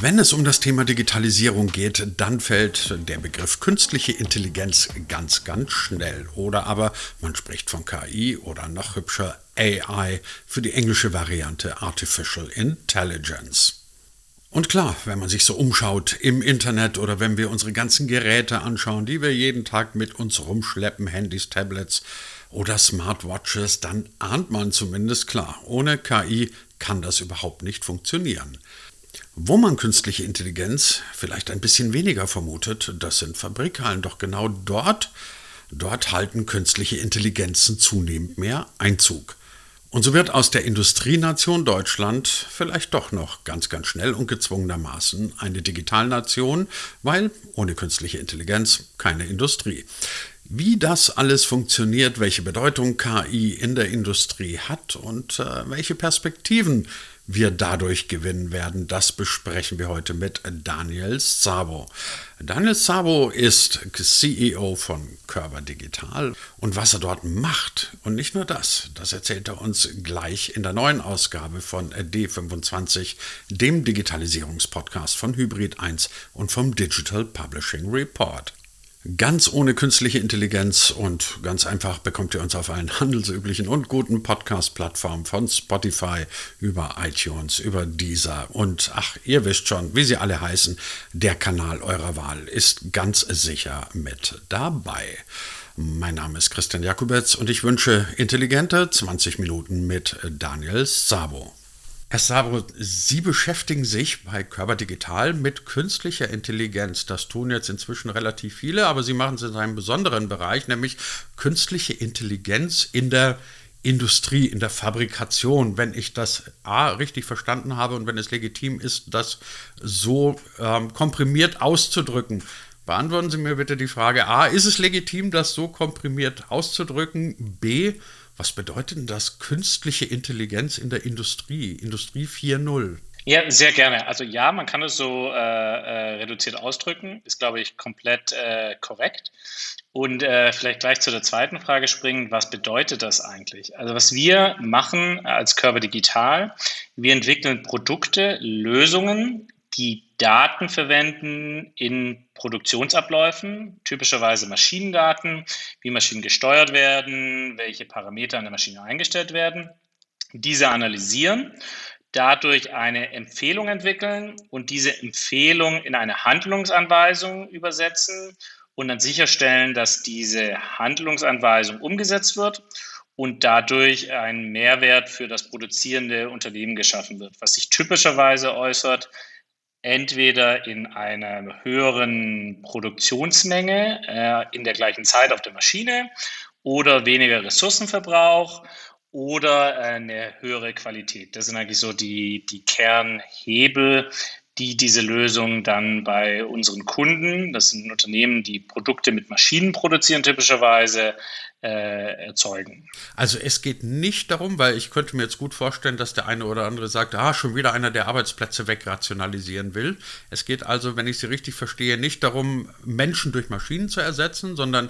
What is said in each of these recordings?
Wenn es um das Thema Digitalisierung geht, dann fällt der Begriff künstliche Intelligenz ganz, ganz schnell. Oder aber man spricht von KI oder noch hübscher AI für die englische Variante Artificial Intelligence. Und klar, wenn man sich so umschaut im Internet oder wenn wir unsere ganzen Geräte anschauen, die wir jeden Tag mit uns rumschleppen, Handys, Tablets oder Smartwatches, dann ahnt man zumindest klar, ohne KI kann das überhaupt nicht funktionieren. Wo man künstliche Intelligenz vielleicht ein bisschen weniger vermutet, das sind Fabrikhallen, doch genau dort, dort halten künstliche Intelligenzen zunehmend mehr Einzug. Und so wird aus der Industrienation Deutschland vielleicht doch noch ganz, ganz schnell und gezwungenermaßen eine Digitalnation, weil ohne künstliche Intelligenz keine Industrie. Wie das alles funktioniert, welche Bedeutung KI in der Industrie hat und äh, welche Perspektiven wir dadurch gewinnen werden, das besprechen wir heute mit Daniel Szabo. Daniel Szabo ist CEO von Körber Digital und was er dort macht und nicht nur das, das erzählt er uns gleich in der neuen Ausgabe von D25, dem Digitalisierungspodcast von Hybrid 1 und vom Digital Publishing Report. Ganz ohne künstliche Intelligenz und ganz einfach bekommt ihr uns auf allen handelsüblichen und guten Podcast-Plattformen von Spotify über iTunes, über Deezer und ach, ihr wisst schon, wie sie alle heißen, der Kanal eurer Wahl ist ganz sicher mit dabei. Mein Name ist Christian Jakubetz und ich wünsche intelligente 20 Minuten mit Daniel Sabo. Herr Sabro, Sie beschäftigen sich bei Körper Digital mit künstlicher Intelligenz. Das tun jetzt inzwischen relativ viele, aber Sie machen es in einem besonderen Bereich, nämlich künstliche Intelligenz in der Industrie, in der Fabrikation. Wenn ich das A richtig verstanden habe und wenn es legitim ist, das so ähm, komprimiert auszudrücken. Beantworten Sie mir bitte die Frage A, ist es legitim, das so komprimiert auszudrücken? B, was bedeutet denn das künstliche Intelligenz in der Industrie, Industrie 4.0? Ja, sehr gerne. Also ja, man kann es so äh, äh, reduziert ausdrücken, ist, glaube ich, komplett äh, korrekt. Und äh, vielleicht gleich zu der zweiten Frage springen, was bedeutet das eigentlich? Also was wir machen als Körper Digital, wir entwickeln Produkte, Lösungen, die Daten verwenden in Produktionsabläufen, typischerweise Maschinendaten, wie Maschinen gesteuert werden, welche Parameter an der Maschine eingestellt werden, diese analysieren, dadurch eine Empfehlung entwickeln und diese Empfehlung in eine Handlungsanweisung übersetzen und dann sicherstellen, dass diese Handlungsanweisung umgesetzt wird und dadurch ein Mehrwert für das produzierende Unternehmen geschaffen wird, was sich typischerweise äußert entweder in einer höheren Produktionsmenge äh, in der gleichen Zeit auf der Maschine oder weniger Ressourcenverbrauch oder eine höhere Qualität. Das sind eigentlich so die, die Kernhebel, die diese Lösung dann bei unseren Kunden, das sind Unternehmen, die Produkte mit Maschinen produzieren typischerweise, äh, erzeugen. Also es geht nicht darum, weil ich könnte mir jetzt gut vorstellen, dass der eine oder andere sagt, ah, schon wieder einer, der Arbeitsplätze wegrationalisieren will. Es geht also, wenn ich Sie richtig verstehe, nicht darum, Menschen durch Maschinen zu ersetzen, sondern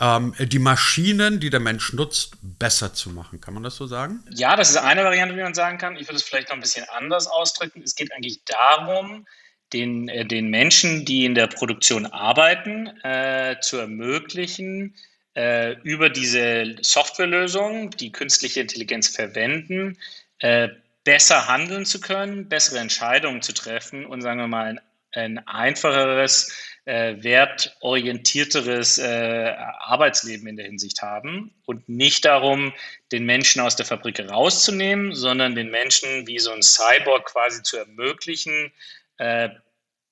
ähm, die Maschinen, die der Mensch nutzt, besser zu machen. Kann man das so sagen? Ja, das ist eine Variante, wie man sagen kann. Ich würde es vielleicht noch ein bisschen anders ausdrücken. Es geht eigentlich darum, den, äh, den Menschen, die in der Produktion arbeiten, äh, zu ermöglichen, äh, über diese Softwarelösung, die künstliche Intelligenz verwenden, äh, besser handeln zu können, bessere Entscheidungen zu treffen und sagen wir mal ein, ein einfacheres äh, wertorientierteres äh, Arbeitsleben in der Hinsicht haben und nicht darum, den Menschen aus der Fabrik rauszunehmen, sondern den Menschen wie so ein Cyborg quasi zu ermöglichen, äh,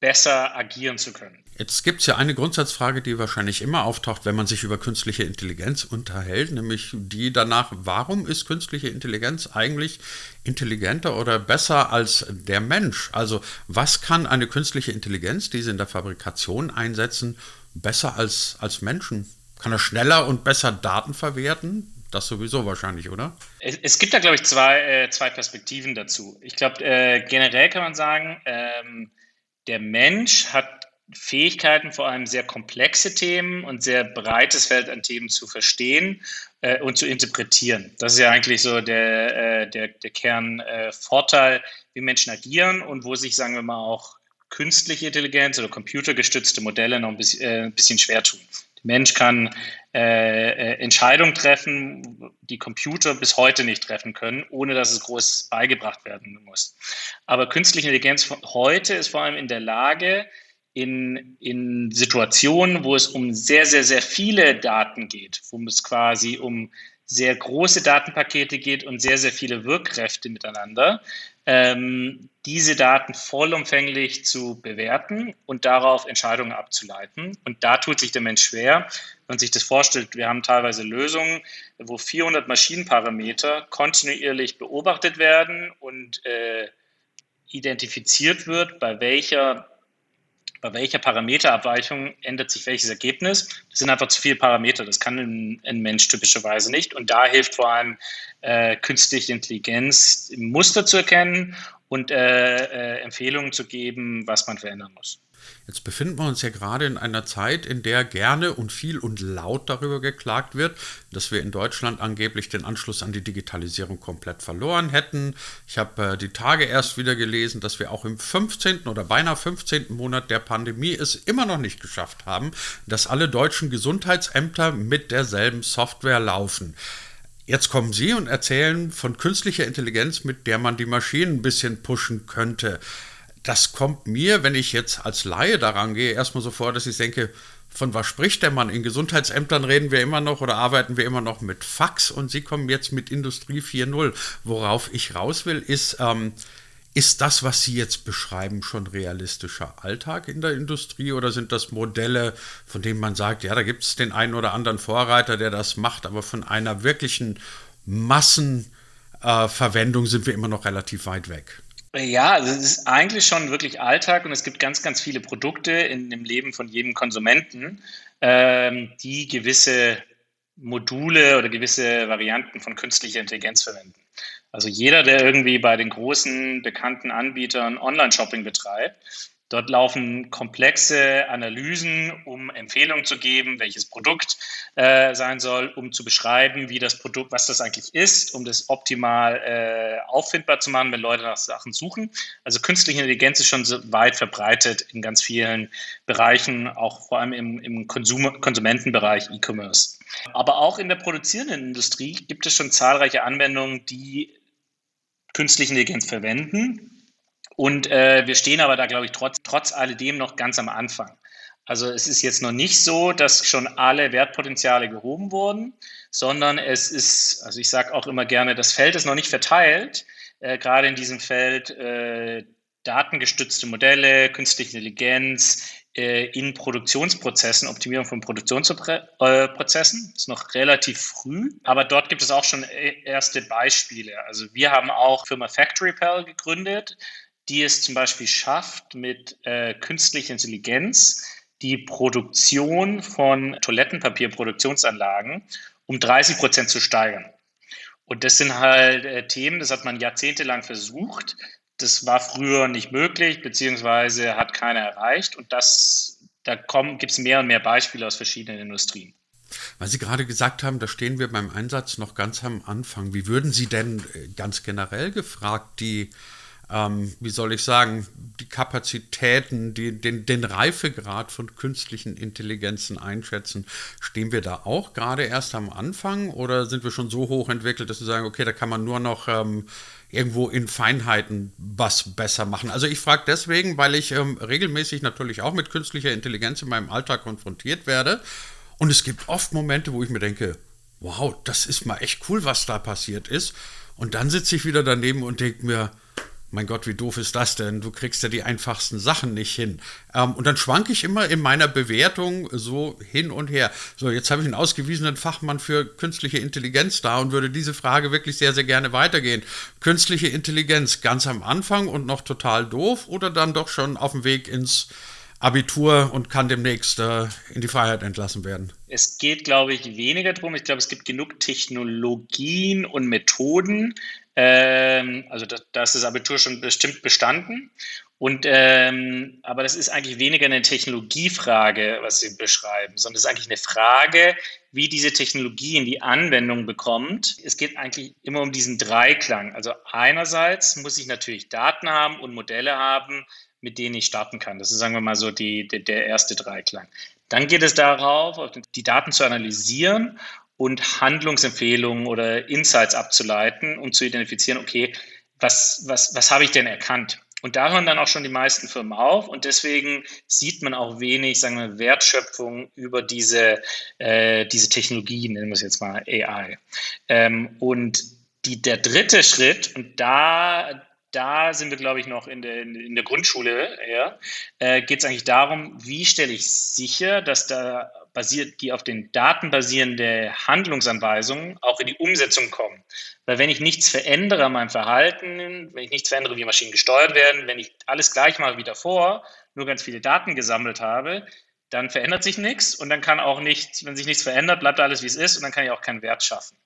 besser agieren zu können. Jetzt gibt es ja eine Grundsatzfrage, die wahrscheinlich immer auftaucht, wenn man sich über künstliche Intelligenz unterhält, nämlich die danach, warum ist künstliche Intelligenz eigentlich intelligenter oder besser als der Mensch? Also was kann eine künstliche Intelligenz, die sie in der Fabrikation einsetzen, besser als, als Menschen? Kann er schneller und besser Daten verwerten? Das sowieso wahrscheinlich, oder? Es, es gibt da, glaube ich, zwei, äh, zwei Perspektiven dazu. Ich glaube, äh, generell kann man sagen, ähm, der Mensch hat Fähigkeiten, vor allem sehr komplexe Themen und sehr breites Feld an Themen zu verstehen äh, und zu interpretieren. Das ist ja eigentlich so der, äh, der, der Kernvorteil, äh, wie Menschen agieren und wo sich, sagen wir mal, auch künstliche Intelligenz oder computergestützte Modelle noch ein bisschen, äh, ein bisschen schwer tun. Mensch kann äh, äh, Entscheidungen treffen, die Computer bis heute nicht treffen können, ohne dass es groß beigebracht werden muss. Aber künstliche Intelligenz heute ist vor allem in der Lage, in, in Situationen, wo es um sehr, sehr, sehr viele Daten geht, wo es quasi um sehr große Datenpakete geht und sehr, sehr viele Wirkkräfte miteinander, ähm, diese Daten vollumfänglich zu bewerten und darauf Entscheidungen abzuleiten. Und da tut sich der Mensch schwer. Wenn man sich das vorstellt, wir haben teilweise Lösungen, wo 400 Maschinenparameter kontinuierlich beobachtet werden und äh, identifiziert wird, bei welcher bei welcher Parameterabweichung ändert sich welches Ergebnis. Das sind einfach zu viele Parameter. Das kann ein, ein Mensch typischerweise nicht. Und da hilft vor allem äh, künstliche Intelligenz, Muster zu erkennen und äh, äh, Empfehlungen zu geben, was man verändern muss. Jetzt befinden wir uns ja gerade in einer Zeit, in der gerne und viel und laut darüber geklagt wird, dass wir in Deutschland angeblich den Anschluss an die Digitalisierung komplett verloren hätten. Ich habe äh, die Tage erst wieder gelesen, dass wir auch im 15. oder beinahe 15. Monat der Pandemie es immer noch nicht geschafft haben, dass alle deutschen Gesundheitsämter mit derselben Software laufen. Jetzt kommen Sie und erzählen von künstlicher Intelligenz, mit der man die Maschinen ein bisschen pushen könnte das kommt mir, wenn ich jetzt als Laie daran gehe, erstmal so vor, dass ich denke, von was spricht der Mann? In Gesundheitsämtern reden wir immer noch oder arbeiten wir immer noch mit Fax und Sie kommen jetzt mit Industrie 4.0. Worauf ich raus will, ist, ähm, ist das, was Sie jetzt beschreiben, schon realistischer Alltag in der Industrie oder sind das Modelle, von denen man sagt, ja, da gibt es den einen oder anderen Vorreiter, der das macht, aber von einer wirklichen Massenverwendung äh, sind wir immer noch relativ weit weg? Ja, also es ist eigentlich schon wirklich Alltag und es gibt ganz, ganz viele Produkte in dem Leben von jedem Konsumenten, ähm, die gewisse Module oder gewisse Varianten von künstlicher Intelligenz verwenden. Also jeder, der irgendwie bei den großen bekannten Anbietern Online-Shopping betreibt, Dort laufen komplexe Analysen, um Empfehlungen zu geben, welches Produkt äh, sein soll, um zu beschreiben, wie das Produkt, was das eigentlich ist, um das optimal äh, auffindbar zu machen, wenn Leute nach Sachen suchen. Also künstliche Intelligenz ist schon so weit verbreitet in ganz vielen Bereichen, auch vor allem im, im Konsum Konsumentenbereich E-Commerce. Aber auch in der produzierenden Industrie gibt es schon zahlreiche Anwendungen, die künstliche Intelligenz verwenden und äh, wir stehen aber da, glaube ich, trotz, trotz alledem noch ganz am Anfang. Also es ist jetzt noch nicht so, dass schon alle Wertpotenziale gehoben wurden, sondern es ist, also ich sage auch immer gerne, das Feld ist noch nicht verteilt. Äh, gerade in diesem Feld äh, datengestützte Modelle, künstliche Intelligenz äh, in Produktionsprozessen, Optimierung von Produktionsprozessen. Das ist noch relativ früh, aber dort gibt es auch schon äh, erste Beispiele. Also wir haben auch Firma FactoryPal gegründet die es zum Beispiel schafft, mit äh, künstlicher Intelligenz die Produktion von Toilettenpapierproduktionsanlagen um 30 Prozent zu steigern. Und das sind halt äh, Themen, das hat man jahrzehntelang versucht. Das war früher nicht möglich, beziehungsweise hat keiner erreicht. Und das, da gibt es mehr und mehr Beispiele aus verschiedenen Industrien. Weil Sie gerade gesagt haben, da stehen wir beim Einsatz noch ganz am Anfang. Wie würden Sie denn äh, ganz generell gefragt die ähm, wie soll ich sagen, die Kapazitäten, die, den, den Reifegrad von künstlichen Intelligenzen einschätzen. Stehen wir da auch gerade erst am Anfang oder sind wir schon so hoch entwickelt, dass wir sagen, okay, da kann man nur noch ähm, irgendwo in Feinheiten was besser machen? Also ich frage deswegen, weil ich ähm, regelmäßig natürlich auch mit künstlicher Intelligenz in meinem Alltag konfrontiert werde. Und es gibt oft Momente, wo ich mir denke, wow, das ist mal echt cool, was da passiert ist. Und dann sitze ich wieder daneben und denke mir, mein Gott, wie doof ist das denn? Du kriegst ja die einfachsten Sachen nicht hin. Ähm, und dann schwanke ich immer in meiner Bewertung so hin und her. So, jetzt habe ich einen ausgewiesenen Fachmann für künstliche Intelligenz da und würde diese Frage wirklich sehr, sehr gerne weitergehen. Künstliche Intelligenz ganz am Anfang und noch total doof oder dann doch schon auf dem Weg ins Abitur und kann demnächst äh, in die Freiheit entlassen werden? Es geht, glaube ich, weniger darum. Ich glaube, es gibt genug Technologien und Methoden, ähm, also da, da, ist das Abitur schon bestimmt bestanden. Und ähm, aber das ist eigentlich weniger eine Technologiefrage, was Sie beschreiben, sondern es ist eigentlich eine Frage, wie diese Technologie in die Anwendung bekommt. Es geht eigentlich immer um diesen Dreiklang. Also einerseits muss ich natürlich Daten haben und Modelle haben, mit denen ich starten kann. Das ist, sagen wir mal so, die, die, der erste Dreiklang. Dann geht es darauf, die Daten zu analysieren und Handlungsempfehlungen oder Insights abzuleiten, um zu identifizieren, okay, was, was, was habe ich denn erkannt? Und da hören dann auch schon die meisten Firmen auf und deswegen sieht man auch wenig, sagen wir, Wertschöpfung über diese, äh, diese Technologien, nennen wir es jetzt mal AI. Ähm, und die, der dritte Schritt, und da, da sind wir, glaube ich, noch in der, in der Grundschule, ja, äh, geht es eigentlich darum, wie stelle ich sicher, dass da basiert, die auf den Daten basierende Handlungsanweisungen auch in die Umsetzung kommen. Weil wenn ich nichts verändere an meinem Verhalten, wenn ich nichts verändere, wie Maschinen gesteuert werden, wenn ich alles gleich mache wie davor, nur ganz viele Daten gesammelt habe, dann verändert sich nichts und dann kann auch nichts, wenn sich nichts verändert, bleibt alles wie es ist und dann kann ich auch keinen Wert schaffen.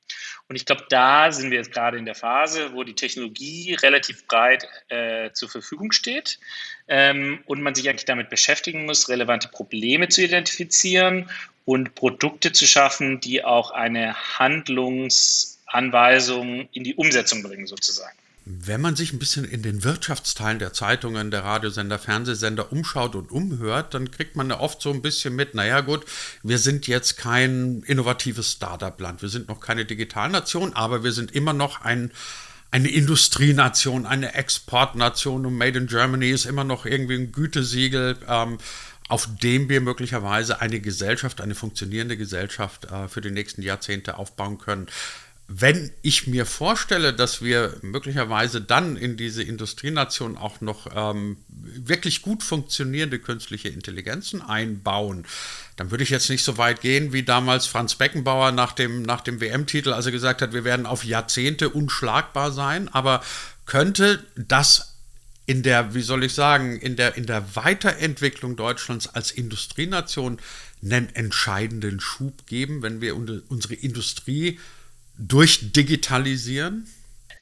Und ich glaube, da sind wir jetzt gerade in der Phase, wo die Technologie relativ breit äh, zur Verfügung steht ähm, und man sich eigentlich damit beschäftigen muss, relevante Probleme zu identifizieren und Produkte zu schaffen, die auch eine Handlungsanweisung in die Umsetzung bringen, sozusagen. Wenn man sich ein bisschen in den Wirtschaftsteilen der Zeitungen, der Radiosender, Fernsehsender umschaut und umhört, dann kriegt man da oft so ein bisschen mit, naja gut, wir sind jetzt kein innovatives Startup-Land, wir sind noch keine Digitalnation, aber wir sind immer noch ein, eine Industrienation, eine Exportnation und Made in Germany ist immer noch irgendwie ein Gütesiegel. Ähm, auf dem wir möglicherweise eine Gesellschaft, eine funktionierende Gesellschaft äh, für die nächsten Jahrzehnte aufbauen können wenn ich mir vorstelle, dass wir möglicherweise dann in diese Industrienation auch noch ähm, wirklich gut funktionierende künstliche Intelligenzen einbauen, dann würde ich jetzt nicht so weit gehen wie damals Franz Beckenbauer nach dem, nach dem WM-Titel, als er gesagt hat, wir werden auf Jahrzehnte unschlagbar sein, aber könnte das in der, wie soll ich sagen, in der, in der Weiterentwicklung Deutschlands als Industrienation einen entscheidenden Schub geben, wenn wir unsere Industrie durchdigitalisieren?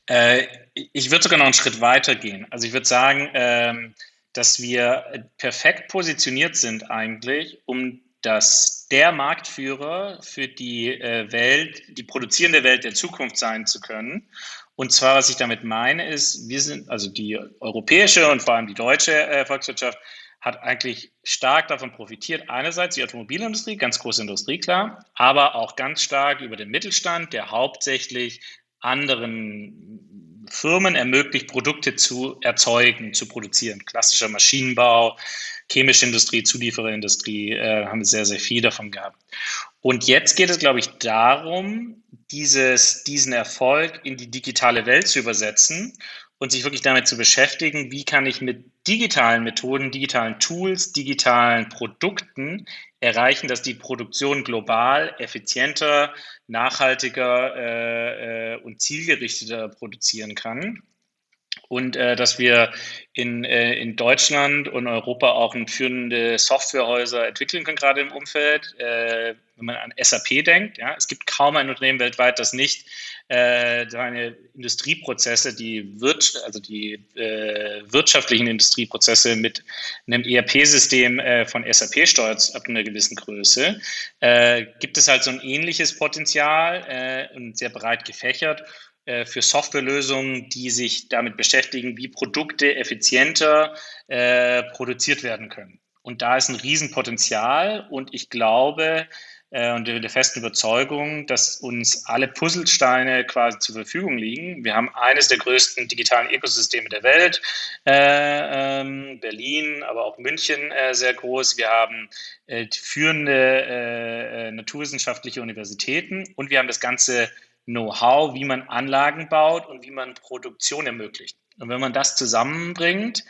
Äh, ich würde sogar noch einen Schritt weiter gehen. Also ich würde sagen, ähm, dass wir perfekt positioniert sind eigentlich, um dass der Marktführer für die äh, Welt, die produzierende Welt der Zukunft sein zu können. Und zwar, was ich damit meine, ist, wir sind, also die europäische und vor allem die deutsche äh, Volkswirtschaft, hat eigentlich stark davon profitiert. Einerseits die Automobilindustrie, ganz große Industrie, klar, aber auch ganz stark über den Mittelstand, der hauptsächlich anderen Firmen ermöglicht, Produkte zu erzeugen, zu produzieren. Klassischer Maschinenbau, chemische Industrie, Zuliefererindustrie, äh, haben sehr, sehr viel davon gehabt. Und jetzt geht es, glaube ich, darum, dieses, diesen Erfolg in die digitale Welt zu übersetzen und sich wirklich damit zu beschäftigen, wie kann ich mit digitalen Methoden, digitalen Tools, digitalen Produkten erreichen, dass die Produktion global effizienter, nachhaltiger äh, äh, und zielgerichteter produzieren kann. Und äh, dass wir in, äh, in Deutschland und Europa auch führende Softwarehäuser entwickeln können, gerade im Umfeld. Äh, wenn man an SAP denkt, ja, es gibt kaum ein Unternehmen weltweit, das nicht äh, seine Industrieprozesse, die, Wirt, also die äh, wirtschaftlichen Industrieprozesse mit einem ERP-System äh, von SAP steuert ab einer gewissen Größe, gibt es halt so ein ähnliches Potenzial und sehr breit gefächert für Softwarelösungen, die sich damit beschäftigen, wie Produkte effizienter produziert werden können. Und da ist ein Riesenpotenzial und ich glaube, äh, und der festen Überzeugung, dass uns alle Puzzlesteine quasi zur Verfügung liegen. Wir haben eines der größten digitalen Ökosysteme der Welt, äh, ähm, Berlin, aber auch München äh, sehr groß. Wir haben äh, führende äh, äh, naturwissenschaftliche Universitäten und wir haben das ganze Know-how, wie man Anlagen baut und wie man Produktion ermöglicht. Und wenn man das zusammenbringt,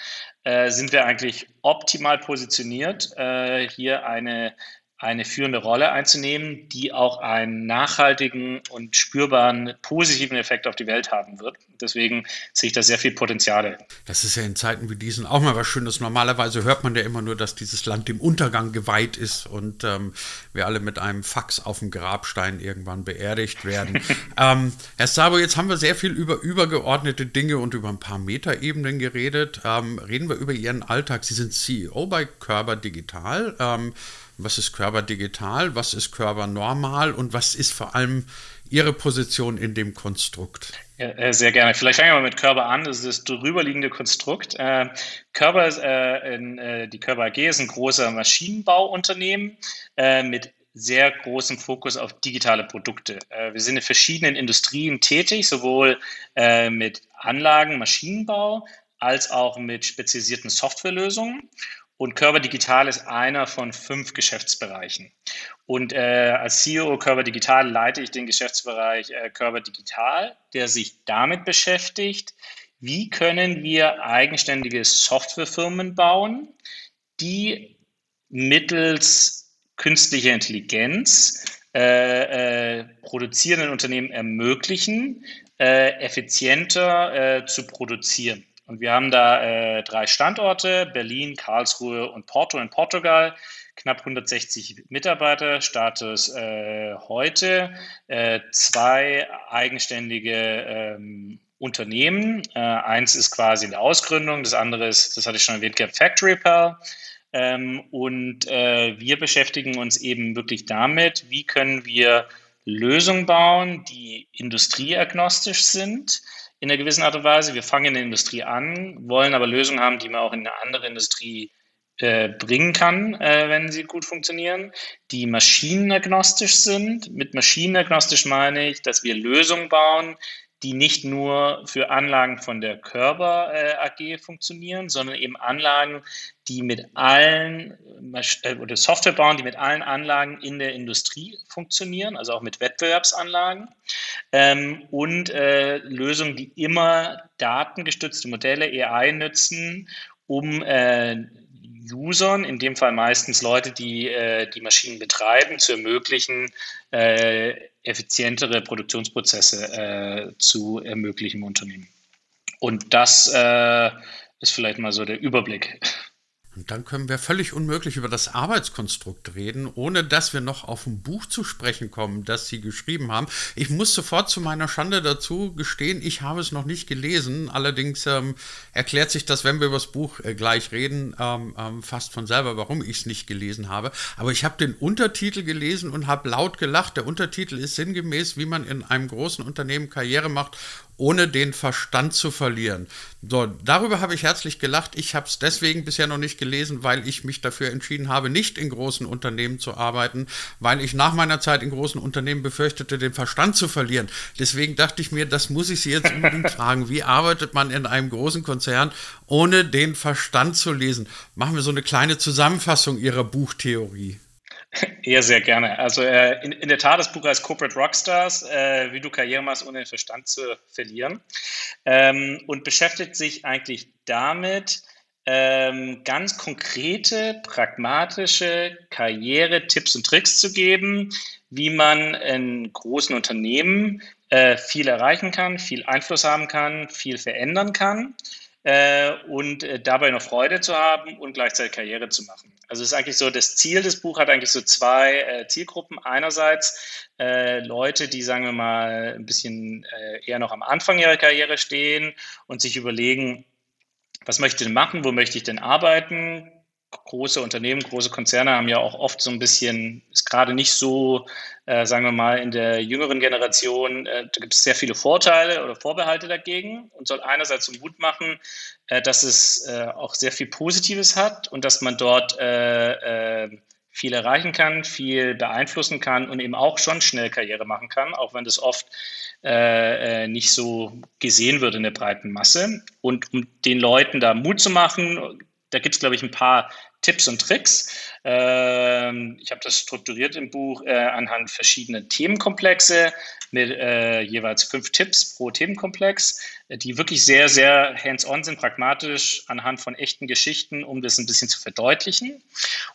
äh, sind wir eigentlich optimal positioniert, äh, hier eine eine führende Rolle einzunehmen, die auch einen nachhaltigen und spürbaren positiven Effekt auf die Welt haben wird. Deswegen sehe ich da sehr viel Potenziale. Das ist ja in Zeiten wie diesen auch mal was Schönes. Normalerweise hört man ja immer nur, dass dieses Land dem Untergang geweiht ist und ähm, wir alle mit einem Fax auf dem Grabstein irgendwann beerdigt werden. ähm, Herr Sabo, jetzt haben wir sehr viel über übergeordnete Dinge und über ein paar Metaebenen geredet. Ähm, reden wir über Ihren Alltag. Sie sind CEO bei Körper Digital. Was ist Körper digital, was ist Körper normal und was ist vor allem Ihre Position in dem Konstrukt? Ja, äh, sehr gerne. Vielleicht fangen wir mal mit Körper an. Das ist das drüberliegende Konstrukt. Äh, Körper, äh, die Körper AG ist ein großer Maschinenbauunternehmen mit sehr großem Fokus auf digitale Produkte. Wir sind in verschiedenen Industrien tätig, sowohl mit Anlagen, Maschinenbau, als auch mit spezialisierten Softwarelösungen. Und Körper Digital ist einer von fünf Geschäftsbereichen. Und äh, als CEO Körper Digital leite ich den Geschäftsbereich äh, Körper Digital, der sich damit beschäftigt, wie können wir eigenständige Softwarefirmen bauen, die mittels künstlicher Intelligenz äh, äh, produzierenden Unternehmen ermöglichen, äh, effizienter äh, zu produzieren. Und wir haben da äh, drei Standorte, Berlin, Karlsruhe und Porto in Portugal. Knapp 160 Mitarbeiter, Status äh, heute, äh, zwei eigenständige ähm, Unternehmen. Äh, eins ist quasi in der Ausgründung, das andere ist, das hatte ich schon erwähnt, Factory Pal. Ähm, und äh, wir beschäftigen uns eben wirklich damit, wie können wir Lösungen bauen, die industrieagnostisch sind, in einer gewissen Art und Weise. Wir fangen in der Industrie an, wollen aber Lösungen haben, die man auch in eine andere Industrie äh, bringen kann, äh, wenn sie gut funktionieren, die maschinenagnostisch sind. Mit maschinenagnostisch meine ich, dass wir Lösungen bauen, die nicht nur für Anlagen von der Körper äh, AG funktionieren, sondern eben Anlagen, die mit allen äh, oder Software bauen, die mit allen Anlagen in der Industrie funktionieren, also auch mit Wettbewerbsanlagen ähm, und äh, Lösungen, die immer datengestützte Modelle AI nützen, um äh, Usern, in dem Fall meistens Leute, die äh, die Maschinen betreiben, zu ermöglichen, äh, effizientere Produktionsprozesse äh, zu ermöglichen im Unternehmen. Und das äh, ist vielleicht mal so der Überblick. Und dann können wir völlig unmöglich über das Arbeitskonstrukt reden, ohne dass wir noch auf ein Buch zu sprechen kommen, das Sie geschrieben haben. Ich muss sofort zu meiner Schande dazu gestehen, ich habe es noch nicht gelesen. Allerdings ähm, erklärt sich das, wenn wir über das Buch äh, gleich reden, ähm, ähm, fast von selber, warum ich es nicht gelesen habe. Aber ich habe den Untertitel gelesen und habe laut gelacht. Der Untertitel ist sinngemäß, wie man in einem großen Unternehmen Karriere macht ohne den Verstand zu verlieren. So, darüber habe ich herzlich gelacht. Ich habe es deswegen bisher noch nicht gelesen, weil ich mich dafür entschieden habe, nicht in großen Unternehmen zu arbeiten, weil ich nach meiner Zeit in großen Unternehmen befürchtete, den Verstand zu verlieren. Deswegen dachte ich mir, das muss ich Sie jetzt unbedingt fragen. Wie arbeitet man in einem großen Konzern, ohne den Verstand zu lesen? Machen wir so eine kleine Zusammenfassung Ihrer Buchtheorie. Eher sehr gerne. Also äh, in, in, der Tat, das Buch heißt Corporate Rockstars, äh, wie du Karriere machst, ohne den Verstand zu verlieren. Ähm, und beschäftigt sich eigentlich damit, ähm, ganz konkrete, pragmatische Karriere-Tipps und Tricks zu geben, wie man in großen Unternehmen äh, viel erreichen kann, viel Einfluss haben kann, viel verändern kann und äh, dabei noch Freude zu haben und gleichzeitig Karriere zu machen. Also es ist eigentlich so, das Ziel des Buches hat eigentlich so zwei äh, Zielgruppen. Einerseits äh, Leute, die, sagen wir mal, ein bisschen äh, eher noch am Anfang ihrer Karriere stehen und sich überlegen, was möchte ich denn machen, wo möchte ich denn arbeiten, große Unternehmen, große Konzerne haben ja auch oft so ein bisschen, ist gerade nicht so, äh, sagen wir mal, in der jüngeren Generation, äh, da gibt es sehr viele Vorteile oder Vorbehalte dagegen und soll einerseits so Mut machen, äh, dass es äh, auch sehr viel Positives hat und dass man dort äh, äh, viel erreichen kann, viel beeinflussen kann und eben auch schon schnell Karriere machen kann, auch wenn das oft nicht so gesehen wird in der breiten Masse. Und um den Leuten da Mut zu machen, da gibt es, glaube ich, ein paar Tipps und Tricks. Ähm, ich habe das strukturiert im Buch äh, anhand verschiedener Themenkomplexe mit äh, jeweils fünf Tipps pro Themenkomplex, äh, die wirklich sehr, sehr hands-on sind, pragmatisch anhand von echten Geschichten, um das ein bisschen zu verdeutlichen.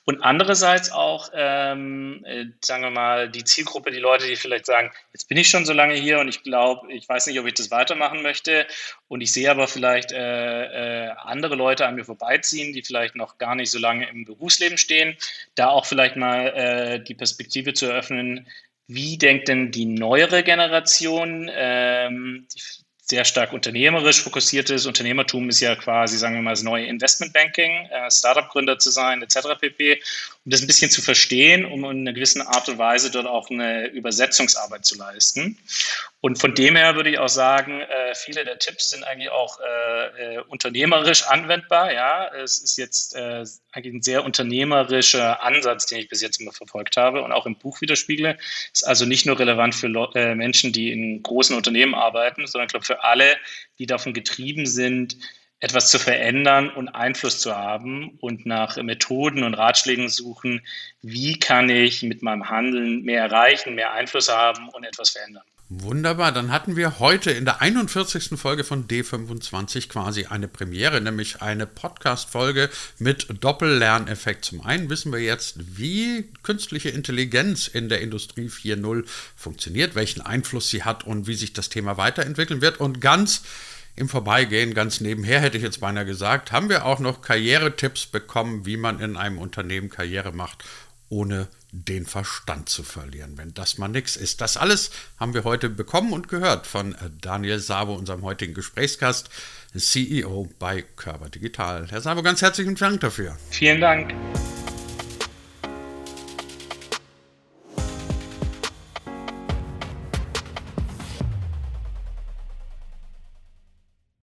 Und andererseits auch, ähm, äh, sagen wir mal, die Zielgruppe, die Leute, die vielleicht sagen, jetzt bin ich schon so lange hier und ich glaube, ich weiß nicht, ob ich das weitermachen möchte. Und ich sehe aber vielleicht äh, äh, andere Leute an mir vorbeiziehen, die vielleicht noch gar nicht so lange im Berufsleben stehen. Da auch vielleicht mal die Perspektive zu eröffnen, wie denkt denn die neuere Generation, ähm, die sehr stark unternehmerisch fokussiert ist? Unternehmertum ist ja quasi, sagen wir mal, das neue Investmentbanking, äh, Startup-Gründer zu sein, etc. pp. um das ein bisschen zu verstehen, um in einer gewissen Art und Weise dort auch eine Übersetzungsarbeit zu leisten. Und von dem her würde ich auch sagen, äh, viele der Tipps sind eigentlich auch äh, äh, unternehmerisch anwendbar. Ja, es ist jetzt äh, eigentlich ein sehr unternehmerischer Ansatz, den ich bis jetzt immer verfolgt habe und auch im Buch widerspiegle. Ist also nicht nur relevant für äh, Menschen, die in großen Unternehmen arbeiten, sondern ich glaube für alle, die davon getrieben sind, etwas zu verändern und Einfluss zu haben und nach Methoden und Ratschlägen suchen, wie kann ich mit meinem Handeln mehr erreichen, mehr Einfluss haben und etwas verändern. Wunderbar, dann hatten wir heute in der 41. Folge von D25 quasi eine Premiere, nämlich eine Podcast-Folge mit Doppellerneffekt. Zum einen wissen wir jetzt, wie künstliche Intelligenz in der Industrie 4.0 funktioniert, welchen Einfluss sie hat und wie sich das Thema weiterentwickeln wird. Und ganz im Vorbeigehen, ganz nebenher hätte ich jetzt beinahe gesagt, haben wir auch noch Karrieretipps bekommen, wie man in einem Unternehmen Karriere macht, ohne den Verstand zu verlieren, wenn das mal nichts ist. Das alles haben wir heute bekommen und gehört von äh, Daniel Sabo, unserem heutigen Gesprächsgast, CEO bei Körper Digital. Herr Sabo, ganz herzlichen Dank dafür. Vielen Dank.